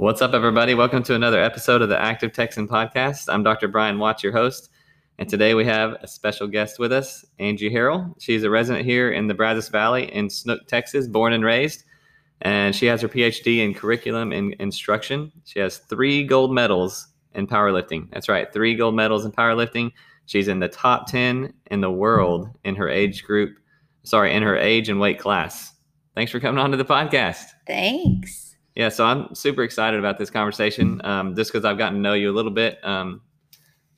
What's up, everybody? Welcome to another episode of the Active Texan Podcast. I'm Dr. Brian Watts, your host, and today we have a special guest with us, Angie Hairrell. She's a resident here in the Brazos Valley in Snook, Texas, born and raised, and she has her PhD in curriculum and instruction. She has three gold medals in powerlifting. That's right, three gold medals in powerlifting. She's in the top 10 in the world in her age group, sorry, in her age and weight class. Thanks for coming on to the podcast. Thanks. Yeah, so I'm super excited about this conversation um, just because I've gotten to know you a little bit um,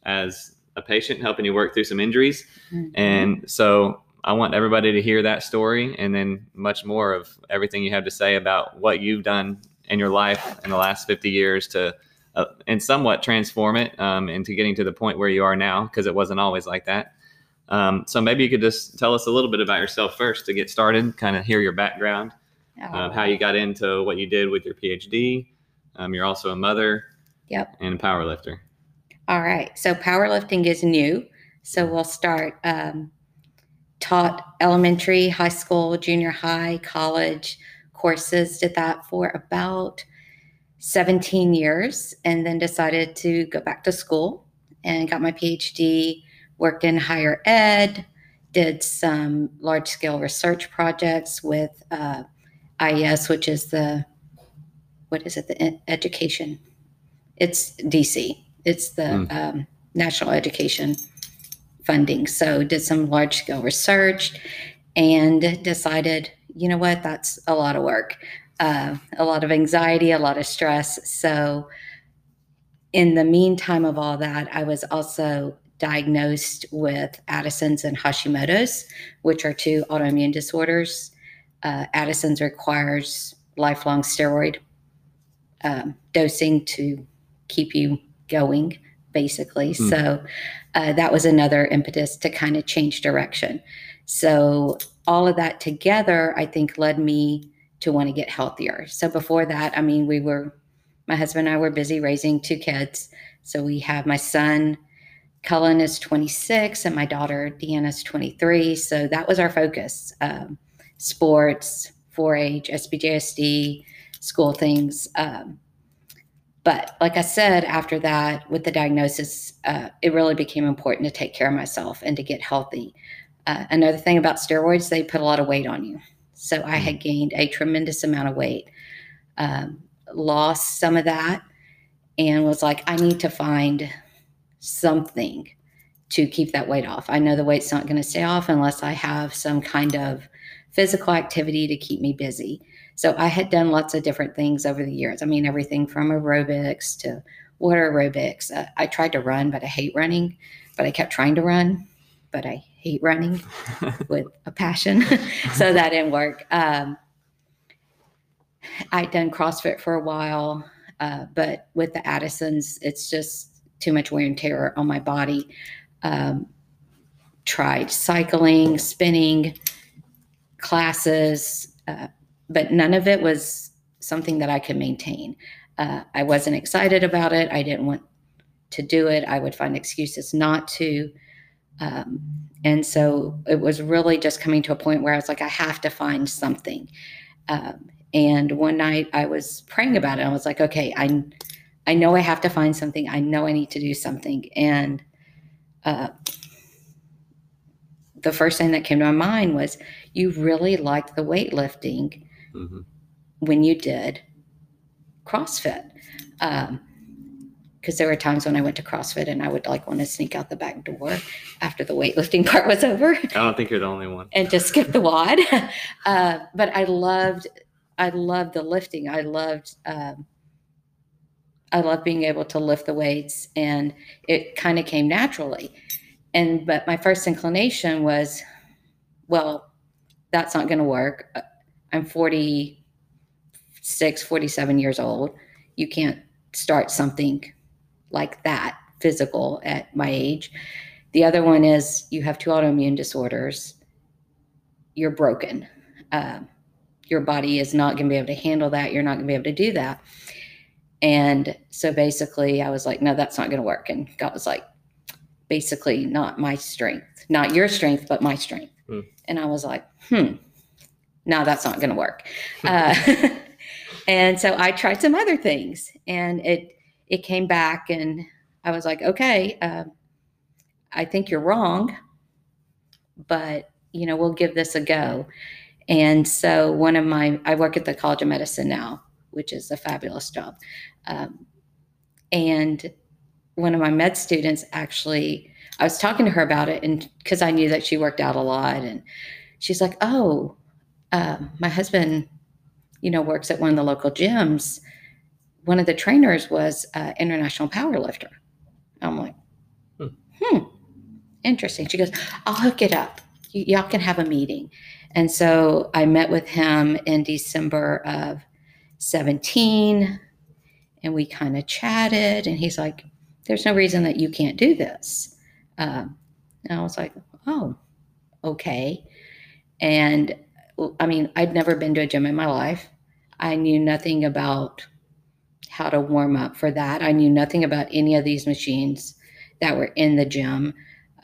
as a patient, helping you work through some injuries. Mhm. And so I want everybody to hear that story and then much more of everything you have to say about what you've done in your life in the last 50 years to, uh, and somewhat transform it um, into getting to the point where you are now because it wasn't always like that. Um, so maybe you could just tell us a little bit about yourself first to get started, kind of hear your background, uh, how you got into what you did with your PhD. Um, you're also a mother Yep. and a power lifter. All right. So powerlifting is new. So we'll start. Um, taught elementary, high school, junior high, college courses. Did that for about 17 years, and then decided to go back to school and got my PhD. Worked in higher ed. Did some large scale research projects with uh, IES, which is the what is it? The education. It's DC. It's the Mm. um, national education funding. So did some large scale research and decided, you know what, that's a lot of work, uh, a lot of anxiety, a lot of stress. So in the meantime of all that, I was also diagnosed with Addison's and Hashimoto's, which are two autoimmune disorders. Uh, Addison's requires lifelong steroid um, dosing to keep you going, basically. Hmm. So uh, that was another impetus to kind of change direction. So all of that together, I think, led me to want to get healthier. So before that, I mean, we were, my husband and I were busy raising two kids. So we have my son, Cullen is 26, and my daughter, Deanna, is 23. So that was our focus um, sports, 4 H, SBJSD, school things. Um, but like I said, after that, with the diagnosis, uh, it really became important to take care of myself and to get healthy. Uh, another thing about steroids, they put a lot of weight on you. So I had gained a tremendous amount of weight, um, lost some of that, and was like, I need to find something to keep that weight off. I know the weight's not going to stay off unless I have some kind of physical activity to keep me busy. So I had done lots of different things over the years. I mean, everything from aerobics to water aerobics. Uh, I tried to run, but I hate running. But I kept trying to run, but I hate running with a passion. so that didn't work. Um, I'd done CrossFit for a while, uh, but with the Addisons, it's just too much wear and tear on my body. Um, tried cycling, spinning, classes, uh, but none of it was something that I could maintain. Uh, I wasn't excited about it. I didn't want to do it. I would find excuses not to. Um, and so it was really just coming to a point where I was like, I have to find something. Um, and one night I was praying about it. I was like, okay, I, I know I have to find something. I know I need to do something. And uh, the first thing that came to my mind was, you really liked the weightlifting hmm when you did CrossFit. Because there were times when I went to CrossFit and I would like want to sneak out the back door after the weightlifting part was over I don't think you're the only one. and just skip the WOD. uh, but I loved, I loved the lifting. I loved, um, I loved being able to lift the weights, and it kind of came naturally. And but my first inclination was, well, that's not going to work. Uh, I'm 46, 47 years old. You can't start something like that physical at my age. The other one is you have two autoimmune disorders. You're broken. Um, your body is not going to be able to handle that. You're not going to be able to do that. And so basically, I was like, no, that's not going to work. And God was like, basically, not my strength, not your strength, but my strength. And I was like, hmm, no, that's not going to work. Uh, and so I tried some other things, and it it came back, and I was like, okay, uh, I think you're wrong, but you know, we'll give this a go. And so one of my, I work at the College of Medicine now, which is a fabulous job. Um, and one of my med students actually, I was talking to her about it, and because I knew that she worked out a lot, and she's like, "Oh, uh, my husband, you know, works at one of the local gyms. One of the trainers was an international power lifter." I'm like, "Hmm, hmm interesting." She goes, "I'll hook it up. Y- y'all can have a meeting." And so I met with him in December of 17 and we kind of chatted and he's like there's no reason that you can't do this um, and i was like oh okay. And i mean i'd never been to a gym in my life. I knew nothing about how to warm up for that. I knew nothing about any of these machines that were in the gym.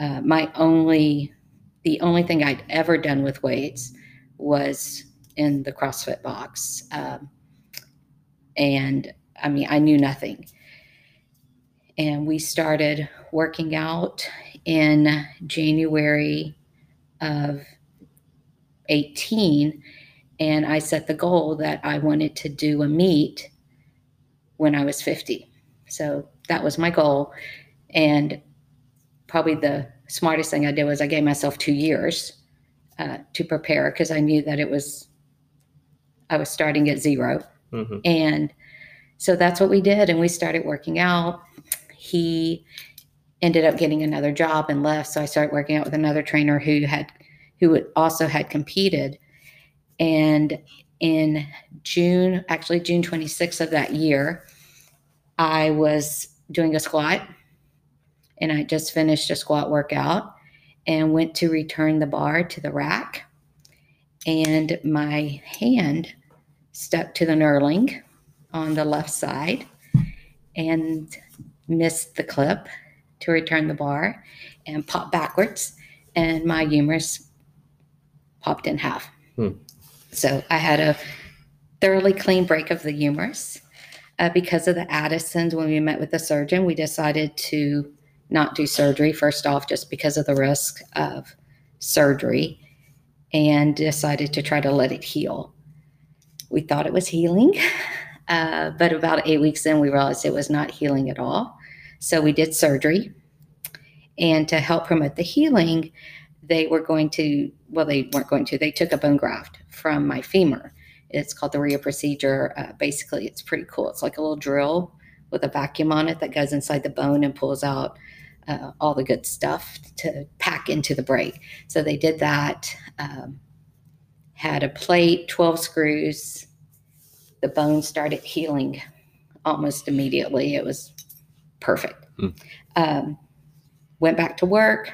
Uh, my only the only thing i'd ever done with weights was in the crossfit box. Um, and I mean, I knew nothing. And we started working out in January of 18. And I set the goal that I wanted to do a meet when I was 50. So that was my goal. And probably the smartest thing I did was I gave myself two years uh, to prepare because I knew that it was, I was starting at 0 Mm-hmm. and so that's what we did. And we started working out. He ended up getting another job and left. So I started working out with another trainer who had, who also had competed. And in June, actually June 26th of that year, I was doing a squat and I just finished a squat workout and went to return the bar to the rack. And my hand stuck to the knurling on the left side and missed the clip to return the bar and popped backwards and my humerus popped in half. Hmm. So I had a thoroughly clean break of the humerus. Uh, because of the Addisons, when we met with the surgeon, we decided to not do surgery, first off, just because of the risk of surgery, and decided to try to let it heal. We thought it was healing, uh, but about eight weeks in, we realized it was not healing at all. So we did surgery. And to help promote the healing, they were going to, well, they weren't going to, they took a bone graft from my femur. It's called the RIA procedure. Uh, basically, it's pretty cool. It's like a little drill with a vacuum on it that goes inside the bone and pulls out uh, all the good stuff to pack into the break. So they did that. Um, had a plate, 12 screws. The bone started healing almost immediately. It was perfect. Mm. Um, went back to work,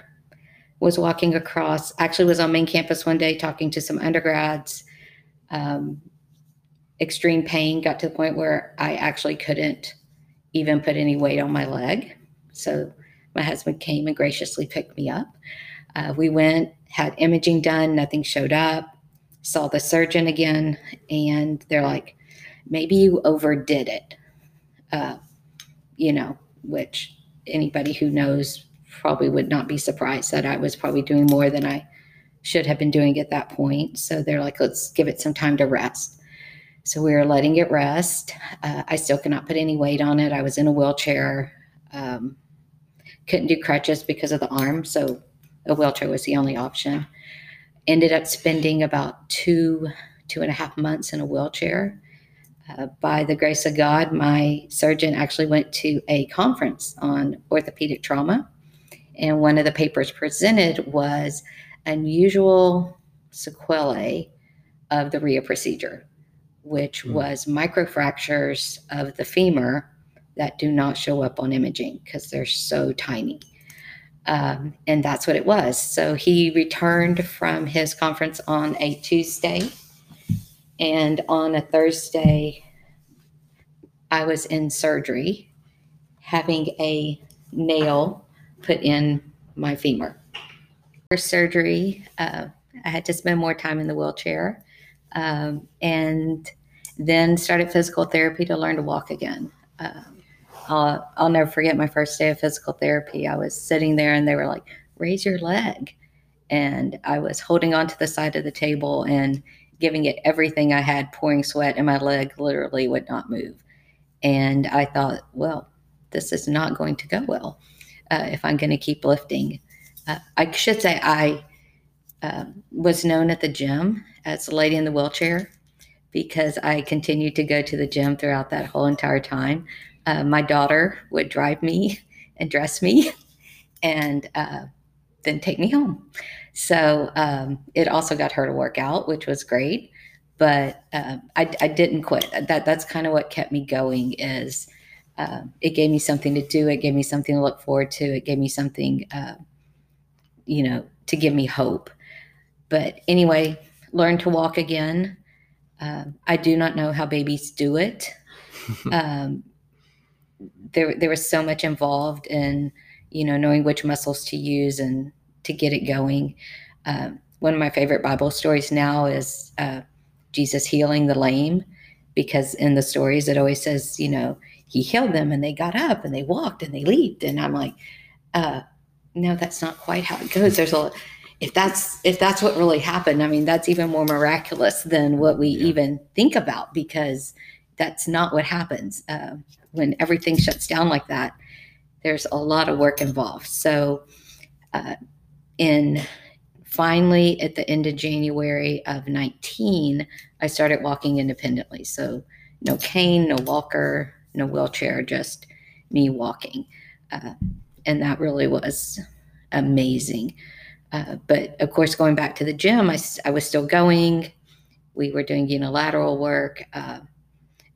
was walking across, actually, was on main campus one day talking to some undergrads. Um, extreme pain got to the point where I actually couldn't even put any weight on my leg. So my husband came and graciously picked me up. Uh, we went, had imaging done, nothing showed up saw the surgeon again, and they're like, maybe you overdid it. Uh, you know, which anybody who knows probably would not be surprised that I was probably doing more than I should have been doing at that point. So they're like, let's give it some time to rest. So we were letting it rest. Uh, I still cannot put any weight on it. I was in a wheelchair. Um, couldn't do crutches because of the arm. So a wheelchair was the only option ended up spending about two two and a half months in a wheelchair uh, by the grace of god my surgeon actually went to a conference on orthopedic trauma and one of the papers presented was unusual sequelae of the RIA procedure which Mm. was microfractures of the femur that do not show up on imaging because they're so tiny um, and that's what it was. So he returned from his conference on a Tuesday, and on a Thursday, I was in surgery, having a nail put in my femur. For surgery, uh, I had to spend more time in the wheelchair, um, and then started physical therapy to learn to walk again. Um, I'll, I'll never forget my first day of physical therapy. I was sitting there and they were like, raise your leg. And I was holding onto the side of the table and giving it everything I had, pouring sweat, and my leg literally would not move. And I thought, well, this is not going to go well uh, if I'm going to keep lifting. Uh, I should say I uh, was known at the gym as the lady in the wheelchair because I continued to go to the gym throughout that whole entire time. Uh, my daughter would drive me and dress me and uh, then take me home. So um, it also got her to work out, which was great. But uh, I, I, didn't quit. That that's kind of what kept me going. Is uh, it gave me something to do. It gave me something to look forward to. It gave me something, uh, you know, to give me hope. But anyway, learn to walk again. Um, I do not know how babies do it. um, there, there was so much involved in, you know, knowing which muscles to use and to get it going. Um, one of my favorite Bible stories now is uh, Jesus healing the lame, because in the stories it always says, you know, he healed them and they got up and they walked and they leaped, and I'm like, uh, no, that's not quite how it goes. There's a if that's if that's what really happened, I mean, that's even more miraculous than what we yeah. even think about because that's not what happens uh, when everything shuts down like that. There's a lot of work involved. So uh, in finally at the end of January of 19, I started walking independently. So no cane, no walker, no wheelchair, just me walking. Uh, and that really was amazing. Uh, but of course, going back to the gym, I, I was still going. We were doing unilateral work. Uh,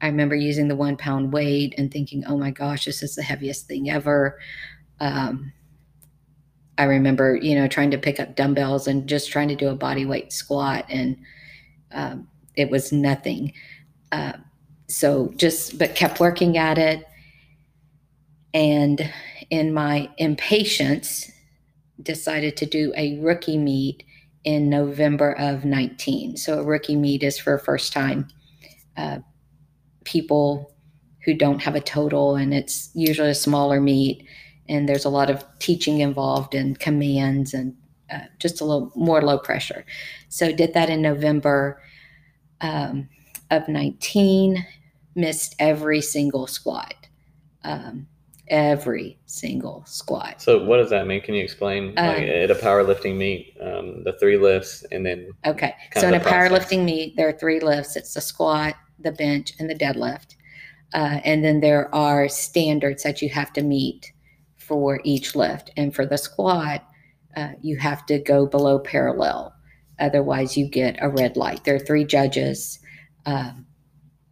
I remember using the one pound weight and thinking, oh my gosh, this is the heaviest thing ever. Um, I remember, you know, trying to pick up dumbbells and just trying to do a body weight squat, and um, it was nothing. Uh, so just, but kept working at it. And in my impatience, decided to do a rookie meet in November of 19. So a rookie meet is for first time uh, people who don't have a total, and it's usually a smaller meet and there's a lot of teaching involved and commands and uh, just a little more low pressure. So did that in November um, of 19. Missed every single squat. Um, every single squat. So what does that mean? Can you explain? Um, like at a powerlifting meet, um, the three lifts, and then okay. So in a process. powerlifting meet, there are three lifts. It's the squat, the bench, and the deadlift. Uh, and then there are standards that you have to meet for each lift. And for the squat, uh, you have to go below parallel. Otherwise, you get a red light. There are three judges. Um,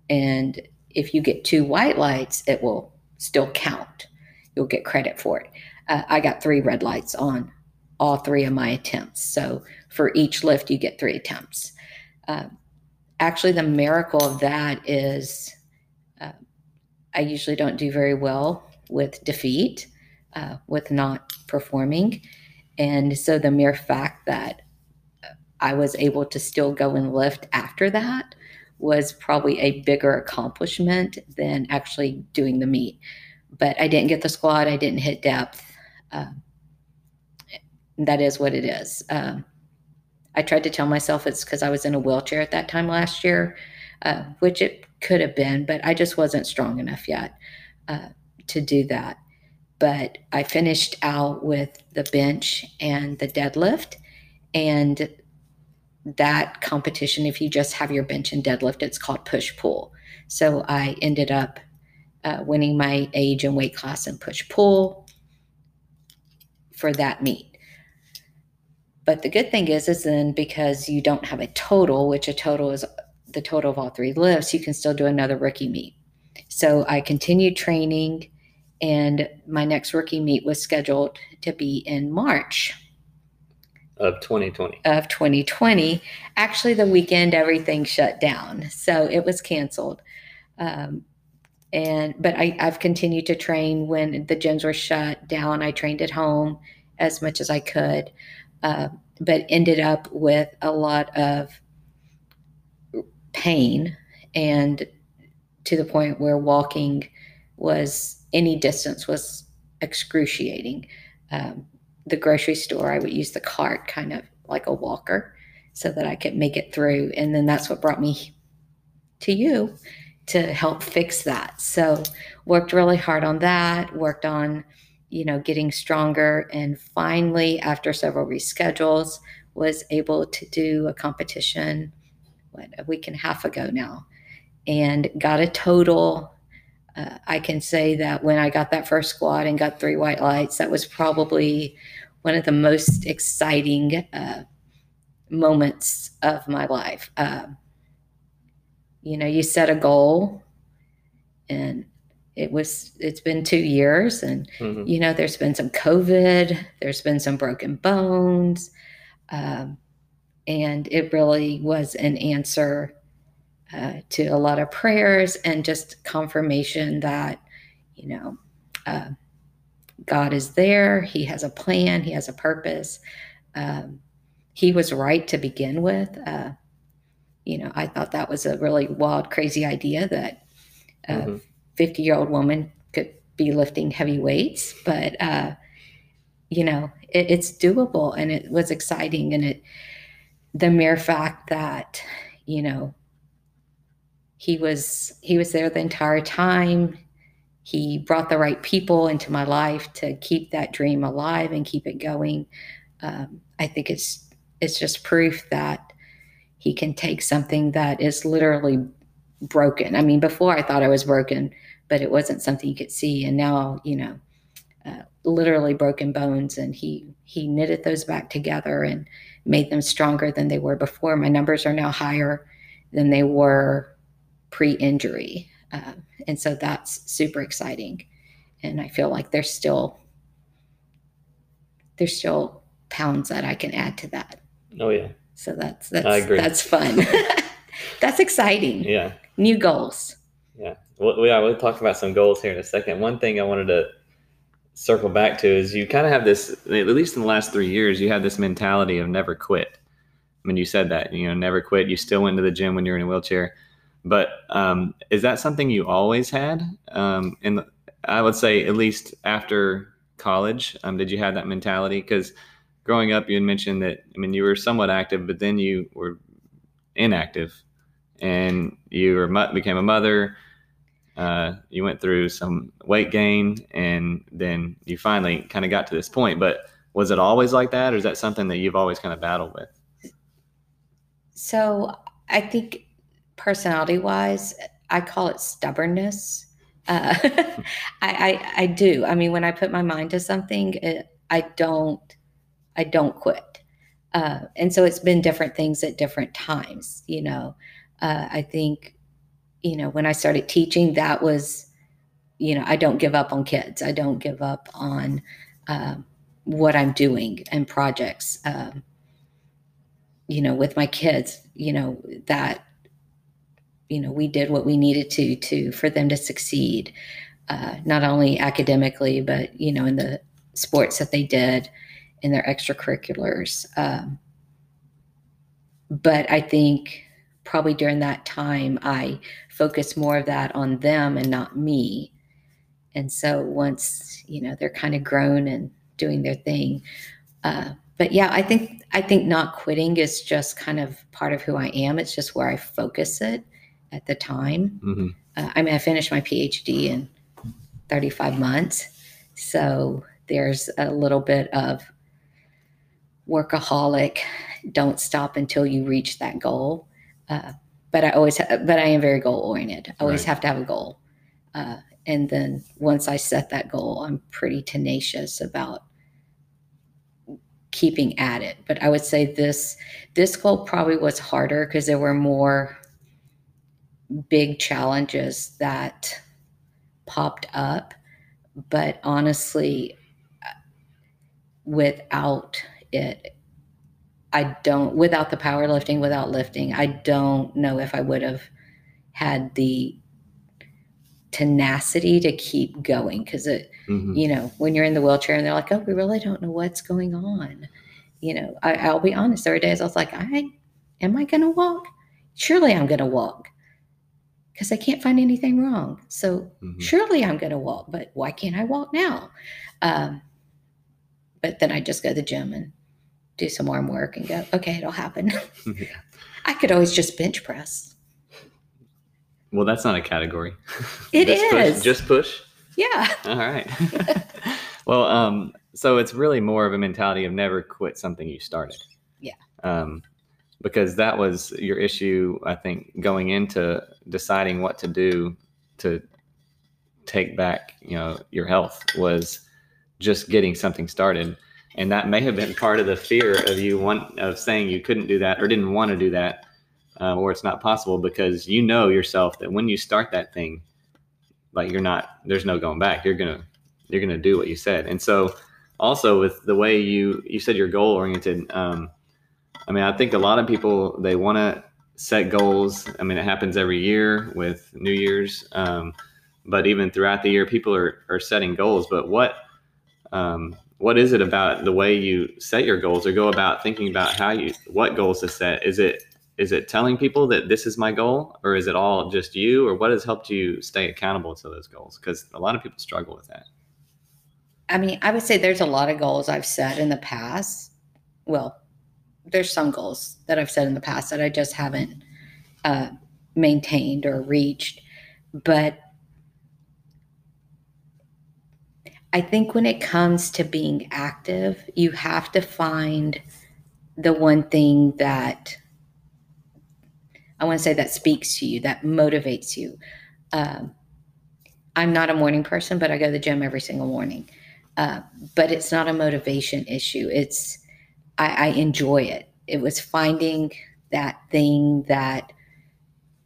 and if you get two white lights, it will still count. You'll get credit for it. Uh, I got three red lights on all three of my attempts. So for each lift, you get three attempts. Uh, actually, the miracle of that is uh, I usually don't do very well with defeat uh, with not performing. And so the mere fact that I was able to still go and lift after that was probably a bigger accomplishment than actually doing the meet. But I didn't get the squat, I didn't hit depth. Uh, that is what it is. Uh, I tried to tell myself it's because I was in a wheelchair at that time last year, uh, which it could have been, but I just wasn't strong enough yet uh, to do that but I finished out with the bench and the deadlift. And that competition, if you just have your bench and deadlift, it's called push pull. So I ended up uh, winning my age and weight class and push pull for that meet. But the good thing is, is then because you don't have a total, which a total is the total of all three lifts, you can still do another rookie meet. So I continued training and my next rookie meet was scheduled to be in March of 2020. Of 2020. Actually, the weekend everything shut down, so it was canceled. Um, and but I, I've continued to train when the gyms were shut down. I trained at home as much as I could, uh, but ended up with a lot of pain and to the point where walking was any distance was excruciating. Um, the grocery store, I would use the cart kind of like a walker so that I could make it through. And then that's what brought me to you to help fix that. So worked really hard on that, worked on, you know, getting stronger. And finally, after several reschedules, was able to do a competition, what, a week and a half ago now, and got a total. Uh, I can say that when I got that first squat and got three white lights, that was probably one of the most exciting uh, moments of my life. Uh, you know, you set a goal and it was it's been two years and mm-hmm. you know there's been some covid there's been some broken bones um, and it really was an answer uh, to a lot of prayers and just confirmation that you know uh, god is there. He has a plan. He has a purpose. Um, he was right to begin with. Uh, you know i thought that was a really wild crazy idea that a mm-hmm. 50 year old woman could be lifting heavy weights but uh, you know it, it's doable and it was exciting. And it the mere fact that you know he was he was there the entire time. He brought the right people into my life to keep that dream alive and keep it going. Um, i think it's it's just proof that he can take something that is literally broken. I mean before i thought i was broken but it wasn't something you could see. And now you know uh, literally broken bones. And he he knitted those back together and made them stronger than they were before. My numbers are now higher than they were pre-injury uh, and so that's super exciting. And i feel like there's still there's still pounds that i can add to that. Oh yeah. So that's that's that's fun. That's exciting. Yeah. New goals. Yeah. Well, yeah we'll talk about some goals here in a second. One thing i wanted to circle back to is you kind of have this at least in the last three years you had this mentality of never quit. I mean you said that you know never quit you still went to the gym when you're in a wheelchair but um, is that something you always had um, and i would say at least after college um, did you have that mentality because growing up you had mentioned that i mean you were somewhat active but then you were inactive and you were became a mother uh, you went through some weight gain and then you finally kind of got to this point. But was it always like that, or is that something that you've always kind of battled with? So I think personality wise, I call it stubbornness. Uh, I, I, I do. I mean, when I put my mind to something, it, I don't I don't quit. Uh, and so it's been different things at different times. You know, uh, I think you know, when I started teaching, that was, you know, I don't give up on kids. I don't give up on uh, what I'm doing and projects. Um, you know, with my kids, you know, that, you know, we did what we needed to to for them to succeed, uh, not only academically, but you know, in the sports that they did, in their extracurriculars. Um, but I think probably during that time, I focused more of that on them and not me. And so once, you know, they're kind of grown and doing their thing. Uh, but yeah, I think I think not quitting is just kind of part of who I am. It's just where I focus it at the time. Mm-hmm. Uh, I mean, I finished my PhD in 35 months, so there's a little bit of workaholic. Don't stop until you reach that goal. Uh, but I always, ha- but I am very goal oriented. I always right. have to have a goal. Uh, and then once I set that goal, I'm pretty tenacious about keeping at it. But I would say this this goal probably was harder because there were more big challenges that popped up. But honestly, without it, I don't, without the powerlifting, without lifting, I don't know if I would have had the tenacity to keep going. Cause it, mm-hmm. you know, when you're in the wheelchair and they're like, oh, we really don't know what's going on. You know, I, will be honest, there were days I was like, I, am I going to walk? Surely I'm going to walk. Because I can't find anything wrong. So Mhm. surely I'm going to walk, but why can't I walk now? Um, but then I just go to the gym and do some arm work and go, okay, it'll happen. Yeah. I could always just bench press. Well, that's not a category. It just is. Push, just push. Yeah. All right. well, um, so it's really more of a mentality of never quit something you started. Yeah. Um, because that was your issue, I think, going into deciding what to do to take back, you know, your health was just getting something started. And that may have been part of the fear of you want of saying you couldn't do that or didn't want to do that, uh, or it's not possible because you know yourself that when you start that thing, like you're not, there's no going back. You're gonna, you're gonna do what you said. And so, also with the way you you said you're goal oriented. Um, I mean, I think a lot of people they want to set goals. I mean, it happens every year with New Year's, um, but even throughout the year, people are are setting goals. But what um, what is it about the way you set your goals or go about thinking about how you what goals to set? Is it is it telling people that this is my goal, or is it all just you, or what has helped you stay accountable to those goals? Because a lot of people struggle with that. I mean, I would say there's a lot of goals I've set in the past. Well, there's some goals that I've set in the past that I just haven't uh, maintained or reached. But I think when it comes to being active, you have to find the one thing that I want to say that speaks to you, that motivates you. Um, I'm not a morning person, but I go to the gym every single morning. Uh, but it's not a motivation issue. It's I, I enjoy it. It was finding that thing that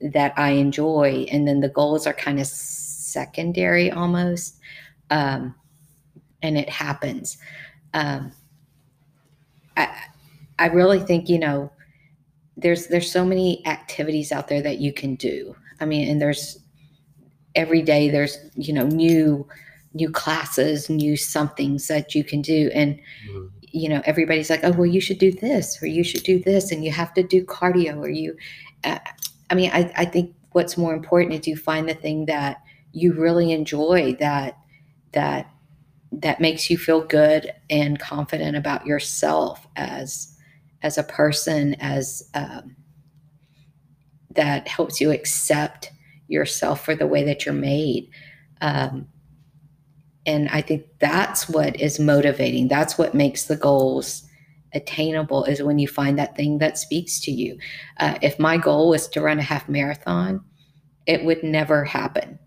that I enjoy, and then the goals are kind of secondary almost, um, and it happens. Um, I I really think you know there's there's so many activities out there that you can do. I mean, and there's every day there's you know new new classes, new somethings that you can do. And, you know, everybody's like, oh, well, you should do this or you should do this and you have to do cardio or you, uh, I mean, I, I think what's more important is you find the thing that you really enjoy that, that, that makes you feel good and confident about yourself as, as a person, as, um, that helps you accept yourself for the way that you're made. Um, and I think that's what is motivating. That's what makes the goals attainable is when you find that thing that speaks to you. Uh, if my goal was to run a half marathon, it would never happen.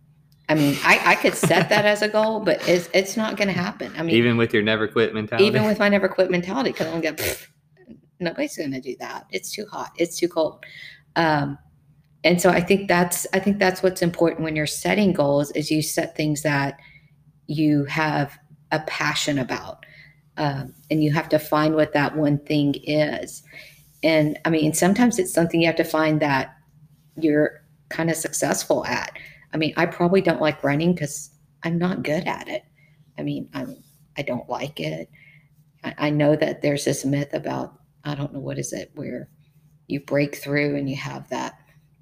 I mean, I, I could set that as a goal, but it's, it's not going to happen. I mean, even with your never quit mentality. even with my never quit mentality, because I'm going, nobody's going to do that. It's too hot. It's too cold. Um, and so I think that's I think that's what's important when you're setting goals is you set things that you have a passion about, um, and you have to find what that one thing is. And I mean, sometimes it's something you have to find that you're kind of successful at. I mean, I probably don't like running because I'm not good at it. I mean, I'm I don't like it. I, I know that there's this myth about I don't know what is it where you break through and you have that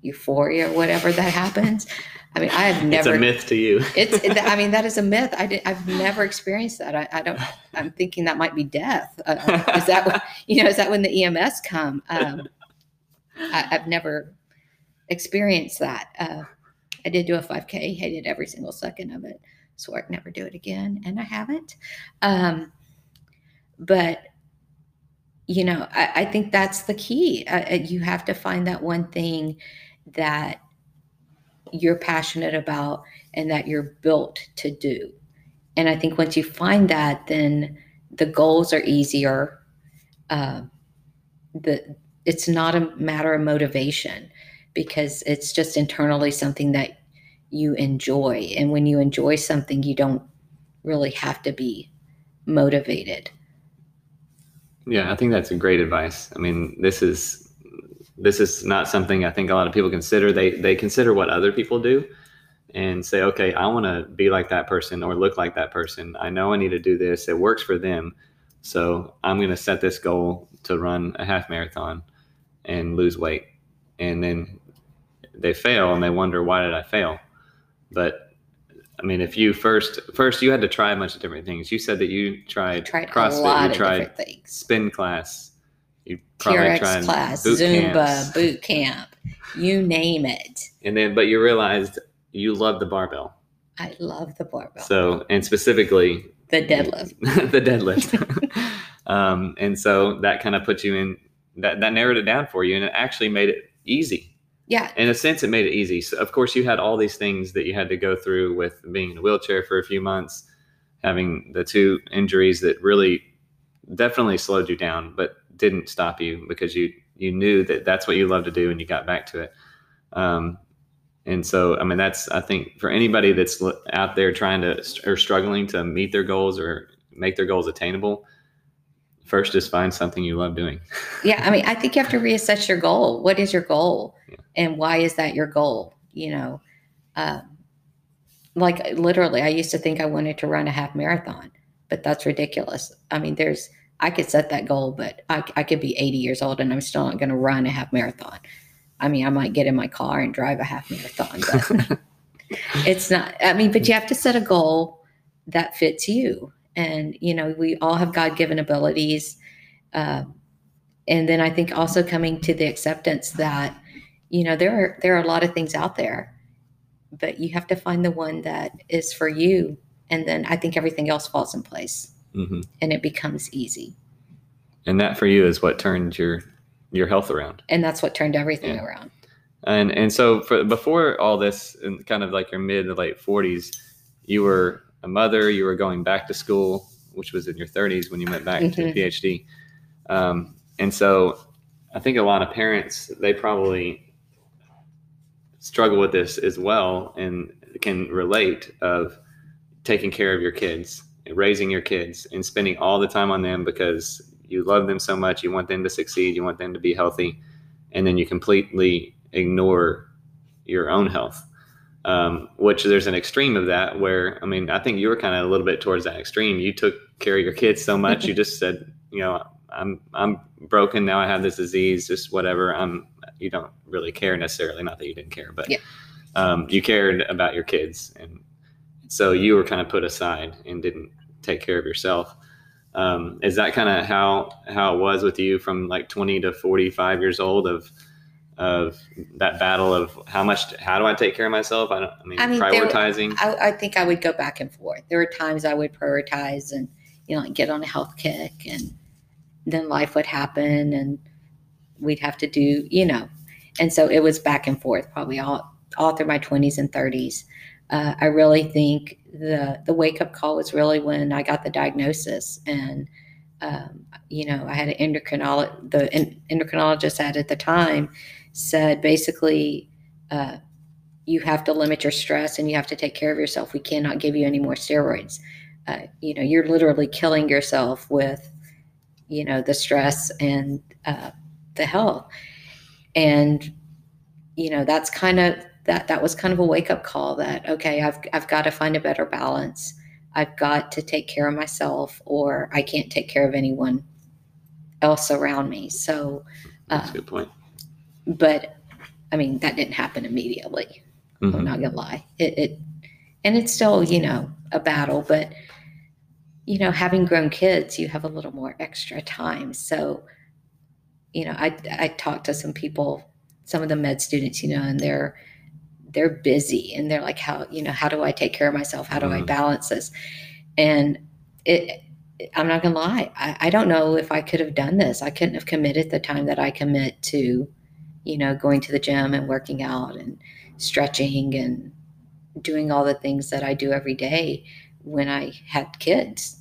euphoria or whatever that happens. I mean, I have never. it's a myth to you. It's. I mean, that is a myth. I did, I've never experienced that. I, I don't. I'm thinking that might be death. Uh, is that you know? Is that when the EMS come? Um, I, I've never experienced that. Uh, I did do a 5K. Hated every single second of it. Swore I'd never do it again, and I haven't. Um, but you know, I, I think that's the key. Uh, uh, you have to find that one thing that you're passionate about and that you're built to do. And I think once you find that, then the goals are easier. Uh, the it's not a matter of motivation because it's just internally something that you enjoy. And when you enjoy something, you don't really have to be motivated. Yeah, I think that's a great advice. I mean, this is this is not something I think a lot of people consider. They they consider what other people do and say, okay, I want to be like that person or look like that person. I know I need to do this. It works for them. So I'm going to set this goal to run a half marathon and lose weight. And then they fail and they wonder why did I fail, but I mean, if you first first you had to try a bunch of different things. You said that you tried, tried CrossFit, you tried things. spin class, you probably TRX class, boot Zumba, camps. boot camp, you name it. and then but you realized you love the barbell. I love the barbell. So and specifically the deadlift. the deadlift. um, and so that kind of put you in that that narrowed it down for you, and it actually made it easy. Yeah. In a sense, it made it easy. So of course, you had all these things that you had to go through with being in a wheelchair for a few months, having the two injuries that really definitely slowed you down, but didn't stop you because you you knew that that's what you love to do, and you got back to it. Um, and so, I mean, that's I think for anybody that's out there trying to or struggling to meet their goals or make their goals attainable, first just find something you love doing. Yeah. I mean, I think you have to reassess your goal. What is your goal? Yeah. And why is that your goal? You know, um, like literally, I used to think I wanted to run a half marathon, but that's ridiculous. I mean, there's, I could set that goal, but I, I could be 80 years old and I'm still not going to run a half marathon. I mean, I might get in my car and drive a half marathon, but it's not, I mean, but you have to set a goal that fits you. And, you know, we all have God given abilities. Um, and then I think also coming to the acceptance that, you know, there are, there are a lot of things out there, but you have to find the one that is for you. And then I think everything else falls in place hmm and it becomes easy. And that for you is what turned your your health around. And that's what turned everything Yeah. around. And and so for before all this, in kind of like your mid to late forties, you were a mother. You were going back to school, which was in your thirties when you went back to Mhm. PhD. Um, and so, I think a lot of parents they probably struggle with this as well, and can relate of taking care of your kids, raising your kids, and spending all the time on them because you love them so much. You want them to succeed. You want them to be healthy, and then you completely ignore your own health. Um, which there's an extreme of that where I mean I think you were kind of a little bit towards that extreme. You took care of your kids so much you just said you know I'm I'm broken now. I have this disease, just whatever. I'm you don't really care necessarily. Not that you didn't care, but Yeah. um, you cared about your kids, and so you were kind of put aside and didn't take care of yourself. Um, is that kind of how how it was with you from like 20 to 45 years old of of that battle of how much how do I take care of myself? I don't. I mean, I mean, prioritizing. I, I think I would go back and forth. There were times I would prioritize and, you know, like get on a health kick and then life would happen and we'd have to do, you know, and so it was back and forth probably all, all through my 20s and 30s. Uh, I really think the the wake up call was really when I got the diagnosis and um, you know I had an endocrinologist. The en- endocrinologist had at the time said basically uh, you have to limit your stress and you have to take care of yourself. We cannot give you any more steroids. Uh, you know you're literally killing yourself with you know the stress and uh, the health and you know that's kind of that that was kind of a wake up call that okay I've I've got to find a better balance. I've got to take care of myself or I can't take care of anyone else around me. So That's a uh, good point. but I mean that didn't happen immediately. I'm Mhm. not gonna lie. It, it and it's still, you know, a battle, but you know, having grown kids, you have a little more extra time. So, you know, I I talked to some people, some of the med students, you know, and they're they're busy and they're like, how, you know, how do I take care of myself? How do I Mhm. balance this? And it I'm not gonna lie, I, I don't know if I could have done this. I couldn't have committed the time that I commit to, you know, going to the gym and working out and stretching and doing all the things that I do every day when I had kids.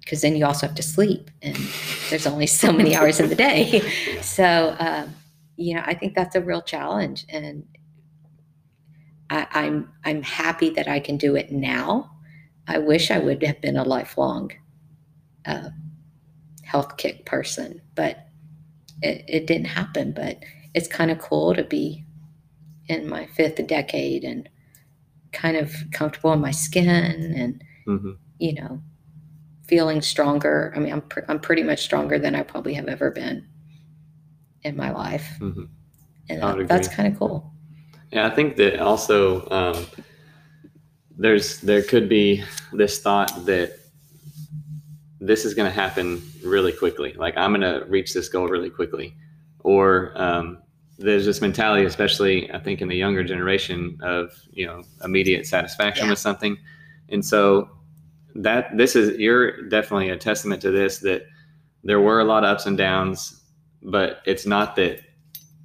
Because then you also have to sleep, and there's only so many hours in the day. So, um, you know, I think that's a real challenge, and I, I'm I'm happy that I can do it now. I wish I would have been a lifelong uh, health kick person, but it, it didn't happen. But it's kind of cool to be in my fifth decade and kind of comfortable in my skin and Mhm. you know feeling stronger i mean i'm, pr- I'm pretty much stronger than i probably have ever been in my life Mhm. and that- that's kind of cool. Yeah, I think that also um, there's there could be this thought that this is going to happen really quickly. Like I'm going to reach this goal really quickly, or um, there's this mentality, especially I think in the younger generation, of you know immediate satisfaction Yeah. with something, and so that this is you're definitely a testament to this that there were a lot of ups and downs, but it's not that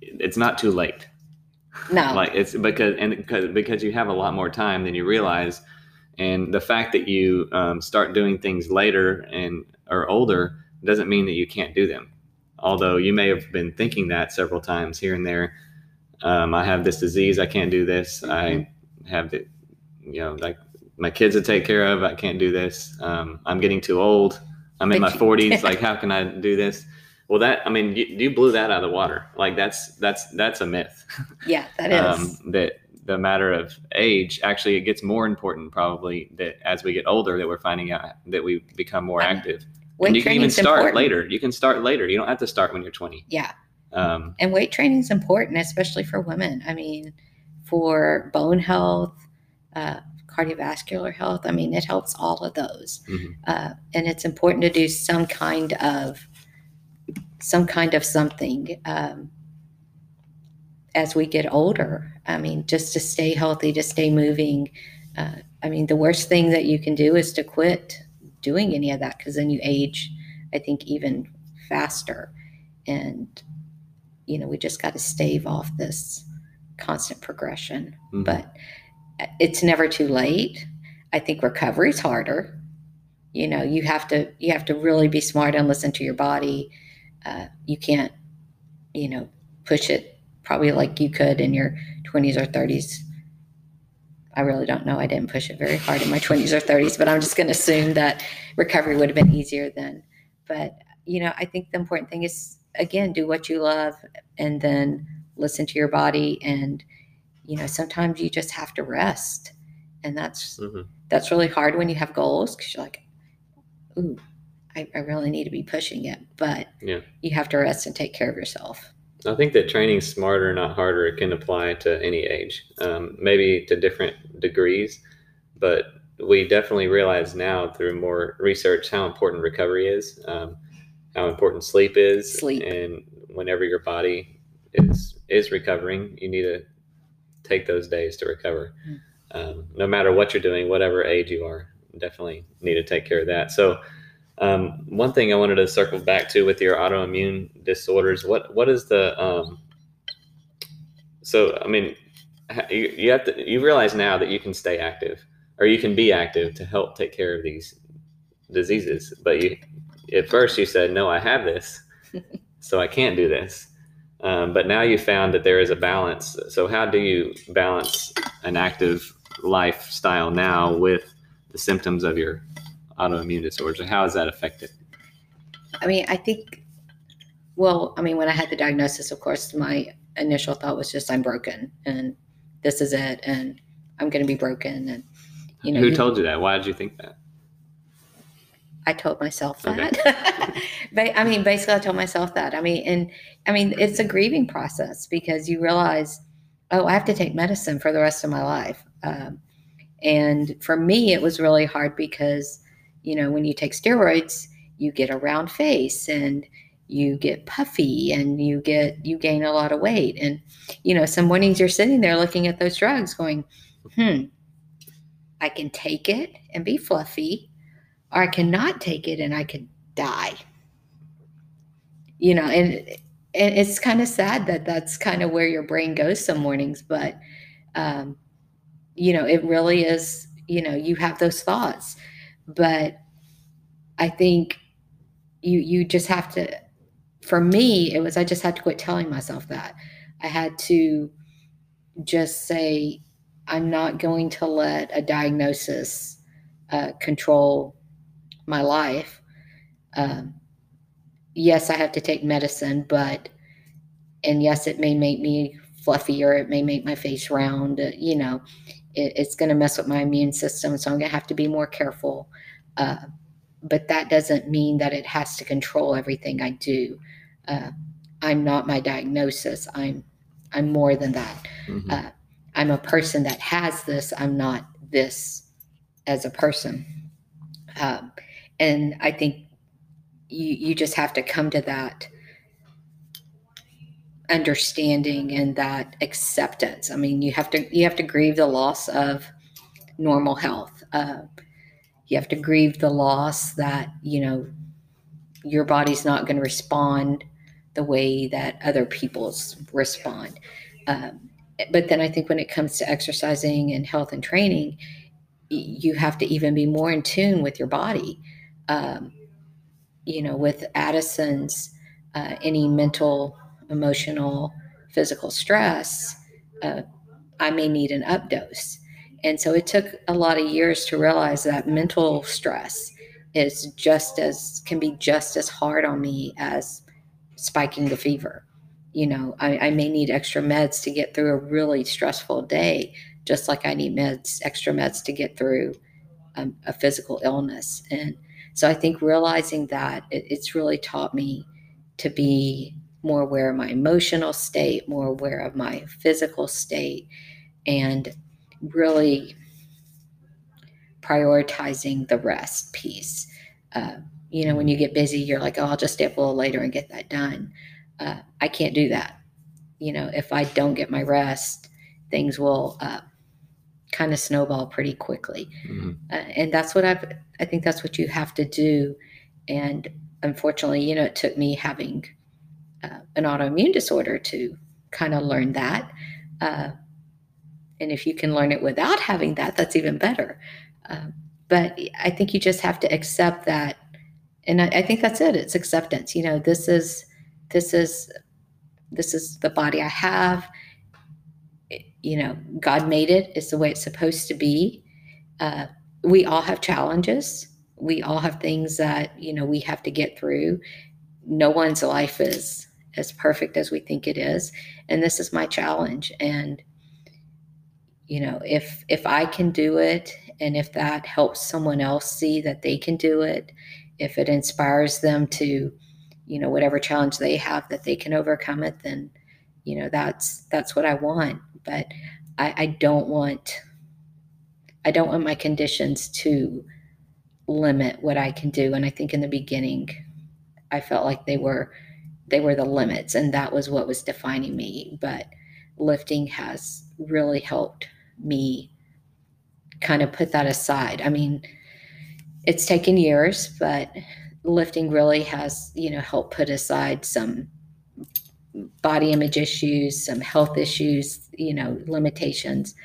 it's not too late. No, like it's because and because because you have a lot more time than you realize. And the fact that you um, start doing things later and or older doesn't mean that you can't do them. Although you may have been thinking that several times here and there. Um, i have this disease i can't do this. I have the you know like my kids to take care of i can't do this. Um, i'm getting too old. I'm in my But you- 40s like how can i do this well that i mean you, you blew that out of the water like that's that's that's a myth yeah, that is. um, that the matter of age actually it gets more important probably that as we get older that we're finding out that we become more know. active weight and you can even start important. later you can start later you don't have to start when you're 20 Yeah, um, and weight training is important, especially for women. I mean, for bone health, uh, cardiovascular health. I mean, it helps all of those, Mhm. uh, and it's important to do some kind of some kind of something um, as we get older. I mean, just to stay healthy, to stay moving. Uh, I mean, the worst thing that you can do is to quit doing any of that because then you age. I think even faster, and you know, we just got to stave off this constant progression. mhm. But it's never too late. I think recovery's harder. You know, you have to you have to really be smart and listen to your body. Uh, you can't, you know, push it probably like you could in your 20s or 30s. I really don't know. I didn't push it very hard in my 20s or 30s, but I'm just going to assume that recovery would have been easier then. But, you know, I think the important thing is, again, do what you love and then listen to your body. And, you know, sometimes you just have to rest. And that's, Mhm. that's really hard when you have goals because you're like, ooh, I, I really need to be pushing it. But Yeah. you have to rest and take care of yourself. I think that training smarter, not harder, can apply to any age, um, maybe to different degrees, but we definitely realize now through more research how important recovery is, um, how important sleep is, Sleep. and whenever your body is is recovering, you need to take those days to recover. Mm. Um, no matter what you're doing, whatever age you are, definitely need to take care of that. So. Um, one thing I wanted to circle back to with your autoimmune disorders, what what is the um, so I mean, you, you have to you realize now that you can stay active or you can be active to help take care of these diseases, but you at first you said no, I have this, so I can't do this. Um, but now you found that there is a balance. So how do you balance an active lifestyle now with the symptoms of your autoimmune disorders? Or how is that affected? I mean, I think, well, I mean, when I had the diagnosis, of course, my initial thought was just, I'm broken and this is it. And I'm going to be broken. And, you know, Who told you that? Why did you think that? I told myself Okay. that. Ba- I mean, basically, I told myself that. I mean, and I mean, it's a grieving process because you realize, oh, I have to take medicine for the rest of my life. Um, and for me, it was really hard because, you know, when you take steroids, you get a round face and you get puffy and you get you gain a lot of weight. And you know, some mornings you're sitting there looking at those drugs, going, hmm, I can take it and be fluffy or I cannot take it and I could die. You know, and, and it's kind of sad that that's kind of where your brain goes some mornings, but, um, you know, it really is, you know, you have those thoughts, but I think you, you just have to, for me, it was, I just had to quit telling myself that. I had to just say, I'm not going to let a diagnosis uh, control my life. Um, yes, I have to take medicine, but, and yes, it may make me fluffier, it may make my face round, uh, you know, it, it's going to mess with my immune system. So I'm going to have to be more careful. Uh, but that doesn't mean that it has to control everything I do. Uh, I'm not my diagnosis. I'm I'm more than that. Mhm. Uh, I'm a person that has this. I'm not this as a person. Um, and I think you you just have to come to that understanding and that acceptance. I mean, you have to you have to grieve the loss of normal health. Uh, you have to grieve the loss that you know your body's not going to respond the way that other people's respond. Um, but then I think when it comes to exercising and health and training, you have to even be more in tune with your body. Um, you know, with Addison's, uh, any mental, emotional, physical stress, uh, I may need an updose. And so it took a lot of years to realize that mental stress is just as can be just as hard on me as spiking the fever. You know, I, I may need extra meds to get through a really stressful day, just like I need meds, extra meds to get through um, a physical illness. And so I think realizing that it, it's really taught me to be more aware of my emotional state, more aware of my physical state, and really prioritizing the rest piece. Uh, you know, when you get busy, you're like, oh, I'll just stay up a little later and get that done. Uh, I can't do that. You know, if I don't get my rest, things will uh, kind of snowball pretty quickly. Mhm. Uh, and that's what I've, I think that's what you have to do. And unfortunately, you know, it took me having uh, an autoimmune disorder to kind of learn that. Uh, and if you can learn it without having that, that's even better. Uh, but I think you just have to accept that. And I, I think that's it. It's acceptance. You know, this is, this is, this is the body I have. It- you know, God made it. It's the way it's supposed to be. Uh, we all have challenges. We all have things that, you know, we have to get through. No one's life is as perfect as we think it is. And this is my challenge. And, you know, if if I can do it and if that helps someone else see that they can do it, if it inspires them to, you know, whatever challenge they have that they can overcome it, then, you know, that's that's what I want. But I, I don't want I don't want my conditions to limit what I can do. And I think in the beginning, I felt like they were they were the limits, and that was what was defining me. But lifting has really helped me kind of put that aside. I mean, it's taken years, but lifting really has, you know, helped put aside some body image issues, some health issues, you know, limitations.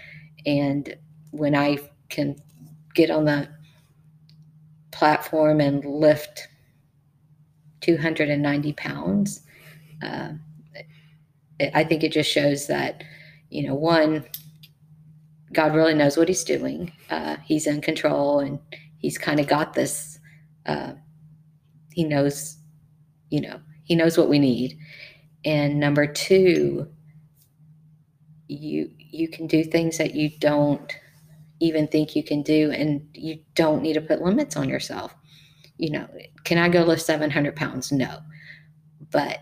And when I can get on the platform and lift 290 pounds, uh, I think it just shows that, you know, one, God really knows what he's doing. Uh, he's in control and he's kind of got this. Uh, he knows, you know, he knows what we need. And number two, you you can do things that you don't even think you can do, and you don't need to put limits on yourself. You know, can I go lift 700 pounds? No, but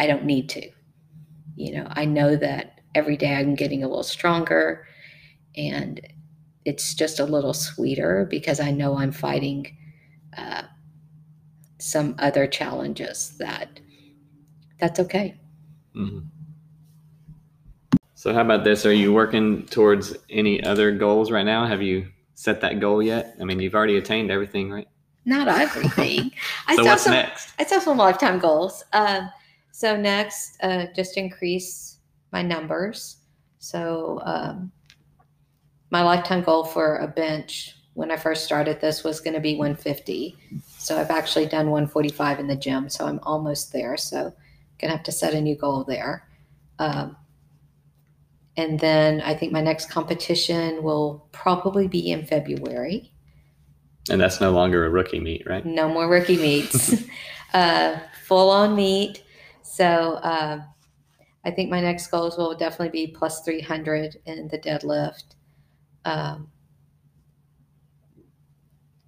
I don't need to. You know, I know that every day I'm getting a little stronger and it's just a little sweeter because I know I'm fighting uh, some other challenges that that's okay. Mhm. So, how about this? Are you working towards any other goals right now? Have you set that goal yet? I mean, you've already attained everything, right? Not everything. I so, what's some, next? I have some lifetime goals. Um, so next, uh, just increase my numbers. So um, my lifetime goal for a bench when I first started this was going to be 150. So I've actually done 145 in the gym. So I'm almost there. So gonna have to set a new goal there. Um, and then I think my next competition will probably be in February. And that's no longer a rookie meet, right? No more rookie meets. uh, full on meet. So uh, I think my next goals will definitely be plus 300 in the deadlift, um,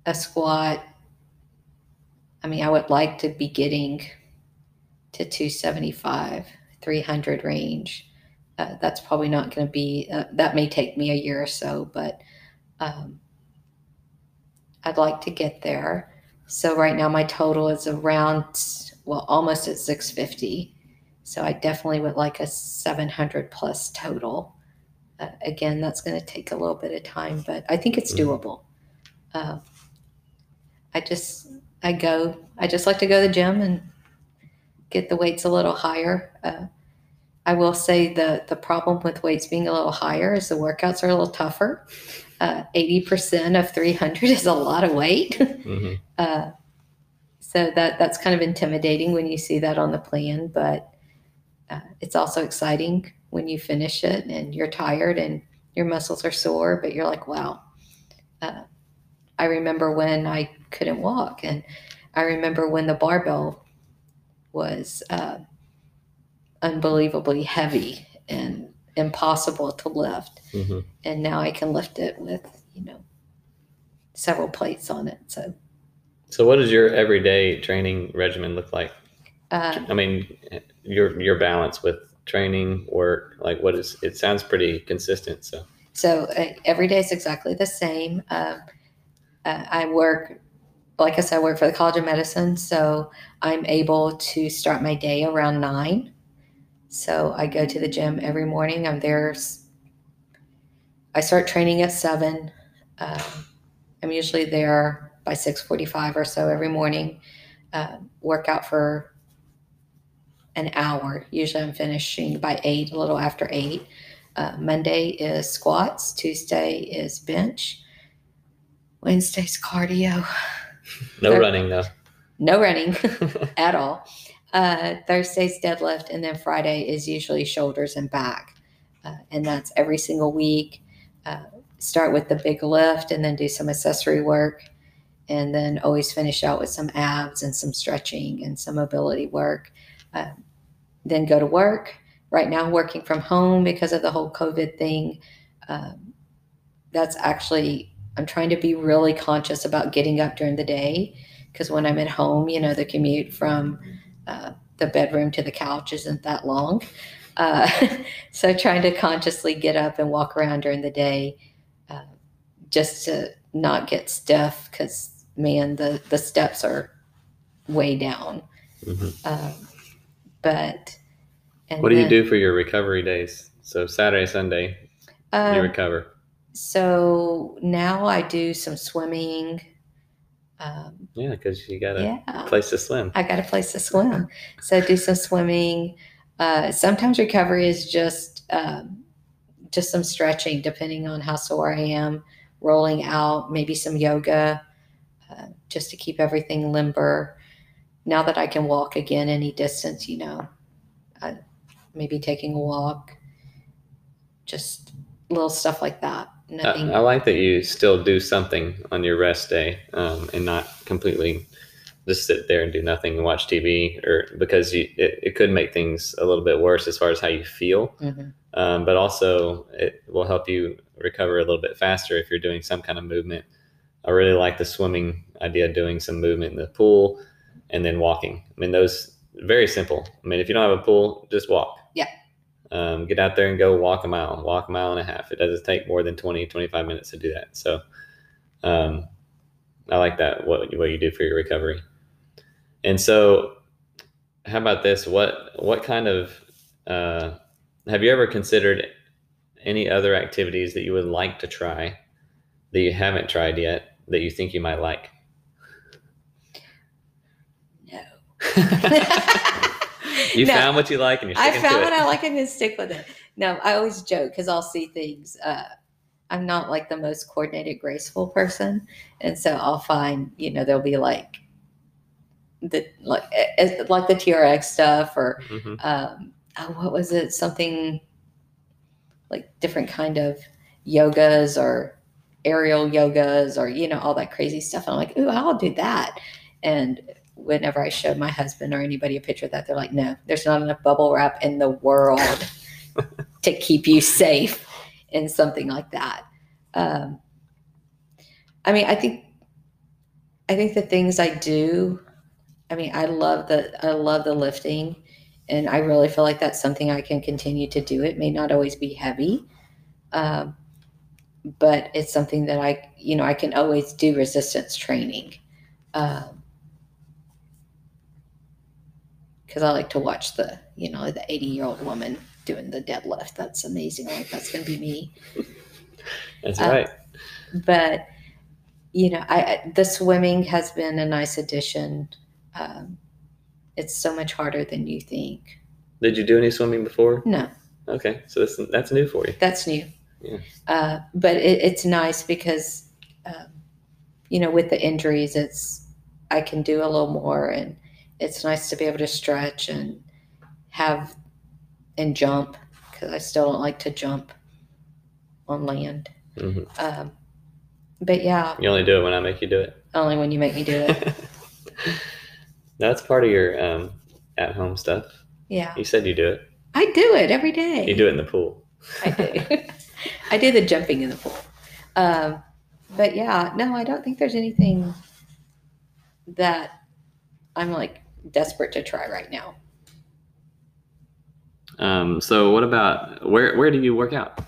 a squat. I mean, I would like to be getting to 275, 300 range. Uh, that's probably not going to be, uh, that may take me a year or so, but um, I'd like to get there. So right now my total is around, well, almost at 650. So I definitely would like a 700 plus total. Uh, again, that's going to take a little bit of time, but I think it's Mhm. doable. Uh, I just, I go, I just like to go to the gym and get the weights a little higher. Uh, I will say the the problem with weights being a little higher is the workouts are a little tougher. Uh, Eighty percent of three hundred is a lot of weight, hmm uh, so that that's kind of intimidating when you see that on the plan. But uh, it's also exciting when you finish it and you're tired and your muscles are sore, but you're like, wow. Uh, I remember when I couldn't walk, and I remember when the barbell was uh, unbelievably heavy and impossible to lift. hmm And now I can lift it with, you know, several plates on it. So, So, what does your everyday training regimen look like? uh, I mean, your your balance with training, work, like what is? It sounds pretty consistent. So, so uh, every day is exactly the same. Um, uh, I work, like I said, I work for the College of Medicine. So I'm able to start my day around nine. So I go to the gym every morning. I'm there. I start training at seven. Um, I'm usually there by six forty-five or so every morning. Uh, work out for an hour. Usually, I'm finishing by eight, a little after eight. Uh, Monday is squats. Tuesday is bench. Wednesday's cardio. no running though. No running at all. Uh, Thursday's deadlift, and then Friday is usually shoulders and back, uh, and that's every single week. Uh, start with the big lift, and then do some accessory work, and then always finish out with some abs and some stretching and some mobility work. Uh, then go to work. Right now, working from home because of the whole COVID thing. Um, that's actually I'm trying to be really conscious about getting up during the day because when I'm at home, you know, the commute from uh, the bedroom to the couch isn't that long. Uh, so trying to consciously get up and walk around during the day uh, just to not get stiff because, man, the, the steps are way down. hmm Um, but, and What do you do for your recovery days? So Saturday, Sunday, you Um, recover. so now I do some swimming. Um, Yeah, because you got a yeah. place to swim. I got a place to swim. So do some swimming. Uh, sometimes recovery is just um, just some stretching, depending on how sore I am. Rolling out, maybe some yoga, uh, just to keep everything limber. Now that I can walk again any distance, you know, I, maybe taking a walk, just little stuff like that. Nothing. I, I like that you still do something on your rest day um, and not completely just sit there and do nothing and watch TV or because you, it, it could make things a little bit worse as far as how you feel. Mhm. Um, but also it will help you recover a little bit faster if you're doing some kind of movement. I really like the swimming idea, doing some movement in the pool and then walking. I mean, those very simple. I mean, if you don't have a pool, just walk. Um, get out there and go walk a mile, walk a mile and a half. It doesn't take more than 20, 25 minutes to do that. So, um, I like that, what, what you do for your recovery. And so, how about this? What, what kind of, uh, have you ever considered any other activities that you would like to try that you haven't tried yet that you think you might like? No. you No. found what you like and you're I found what. I like and then stick with it. No, I always joke because I'll see things. Uh, I'm not like the most coordinated, graceful person, and so I'll find you know there'll be like the like eh, eh, like the TRX stuff or Mhm. um, oh, what was it? Something like different kind of yogas or aerial yogas or you know all that crazy stuff. And I'm like, ooh, I'll do that. And whenever I show my husband or anybody a picture of that, they're like, no, there's not enough bubble wrap in the world to keep you safe in something like that. Um, I mean, I think I think the things I do. I mean, I love the I love the lifting, and I really feel like that's something I can continue to do. It may not always be heavy, um, but it's something that I, you know, I can always do resistance training. Because I like to watch the, you know, the 80 year old woman doing the deadlift. That's amazing. Like that's going to be me. That's uh, right. But, you know, I, the swimming has been a nice addition. Um, it's so much harder than you think. Did you do any swimming before? No. Okay, so that's that's new for you. That's new. Yeah. Uh, but it, it's nice because, um, you know, with the injuries, it's I can do a little more, and it's nice to be able to stretch and have and jump because I still don't like to jump on land. Mm-hmm. Um, but yeah, you only do it when I make you do it. Only when you make me do it. That's part of your um, at home stuff. Yeah. You said you do it. I do it every day. You do it in the pool. I do. I do the jumping in the pool. Um, but yeah, no, I don't think there's anything that I'm like desperate to try right now. Um, so what about where where do you work out?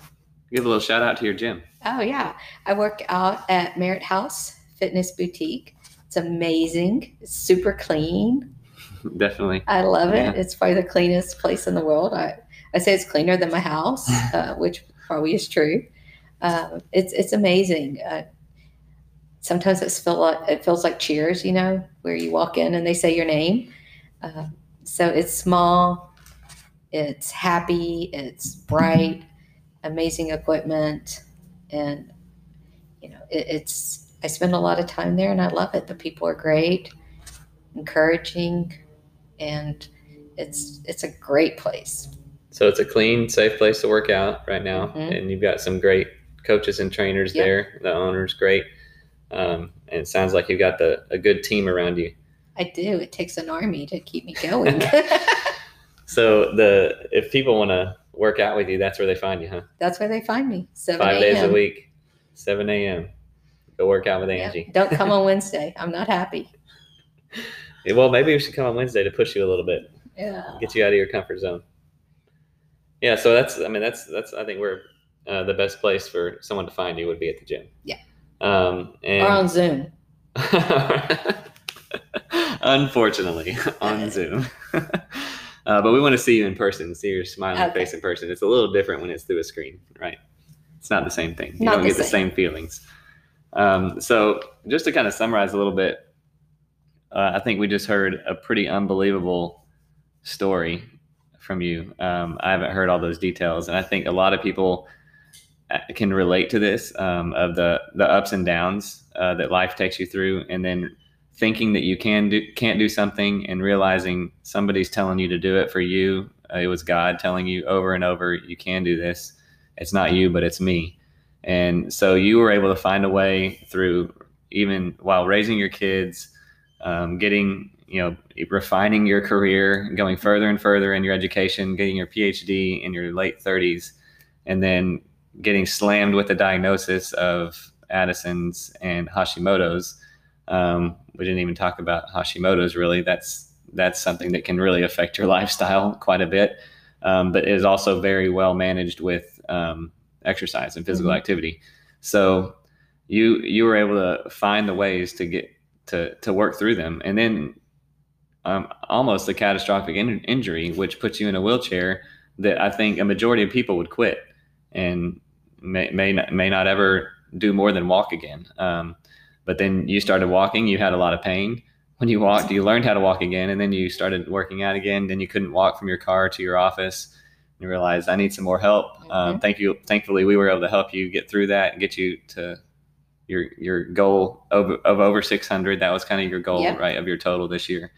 Give a little shout out to your gym. Oh yeah. I work out at Merit House Fitness Boutique. It's amazing. It's super clean. Definitely. I love it. Yeah. It's probably the cleanest place in the world. I, I say it's cleaner than my house, uh, which probably is true. Uh, it's it's amazing. Uh, sometimes it feels like it feels like Cheers, you know, where you walk in and they say your name. Uh, so it's small, it's happy, it's bright, amazing equipment, and you know it, it's I spend a lot of time there and I love it. The people are great, encouraging, and it's it's a great place. So it's a clean, safe place to work out right now, mm-hmm. and you've got some great coaches and trainers yep. there. The owner's great, um, and it sounds like you've got the a good team around you. I do. It takes an army to keep me going. so the if people want to work out with you, that's where they find you, huh? That's where they find me. Seven five days a week, seven a.m. Go work out with Angie. Yeah, don't come on Wednesday. I'm not happy. Yeah, well, maybe we should come on Wednesday to push you a little bit. Yeah. Get you out of your comfort zone. Yeah. So that's, I mean, that's, that's, I think we're uh, the best place for someone to find you would be at the gym. Yeah. Um, and or on Zoom. Unfortunately, on Zoom. uh, but we want to see you in person, see your smiling okay. face in person. It's a little different when it's through a screen, right? It's not the same thing. You not don't the get same. the same feelings. Um, so just to kind of summarize a little bit, uh, I think we just heard a pretty unbelievable story from you. Um, I haven't heard all those details, and I think a lot of people can relate to this um, of the the ups and downs uh, that life takes you through, and then thinking that you can do can't do something, and realizing somebody's telling you to do it for you. Uh, it was God telling you over and over, "You can do this." It's not you, but it's me. And so you were able to find a way through even while raising your kids, um, getting, you know, refining your career, going further and further in your education, getting your PhD in your late 30s, and then getting slammed with a diagnosis of Addison's and Hashimoto's. Um, we didn't even talk about Hashimoto's really. That's that's something that can really affect your lifestyle quite a bit, um, but is also very well managed with um, exercise and physical mm-hmm. activity. So you you were able to find the ways to get to to work through them, and then um, almost a catastrophic in- injury, which puts you in a wheelchair that I think a majority of people would quit and may may not, may not ever do more than walk again. Um, but then you started walking, you had a lot of pain. When you walked, you learned how to walk again, and then you started working out again. Then you couldn't walk from your car to your office and realized I need some more help. Um, mm-hmm. Um, thank you. Thankfully, we were able to help you get through that and get you to your your goal of, of over 600. That was kind of your goal, yep. right, of your total this year.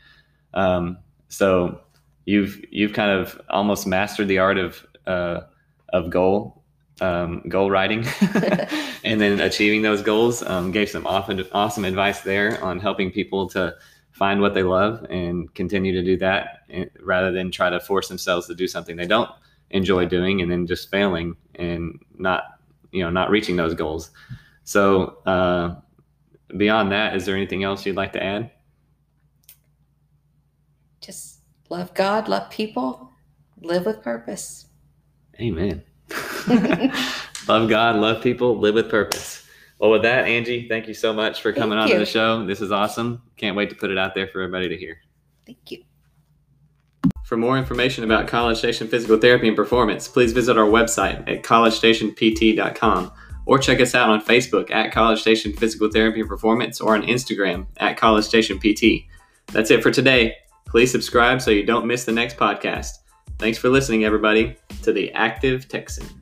Um, so you've you've kind of almost mastered the art of uh, of goal um, goal writing, and then achieving those goals. Um, gave some awesome awesome advice there on helping people to find what they love and continue to do that eh, rather than try to force themselves to do something they don't enjoy doing and then just failing and not you know not reaching those goals so uh, beyond that is there anything else you'd like to add just love God, love people, live with purpose. Amen. love God, love people, live with purpose. Well, with that, Angie, thank you so much for coming Thank on to the show. This is awesome. Can't wait to put it out there for everybody to hear. Thank you. For more information about College Station Physical Therapy and Performance, please visit our website at collegestationpt.com or check us out on Facebook at College Station Physical Therapy and Performance or on Instagram at College Station PT. That's it for today. Please subscribe so you don't miss the next podcast. Thanks for listening, everybody, to the Active Texan.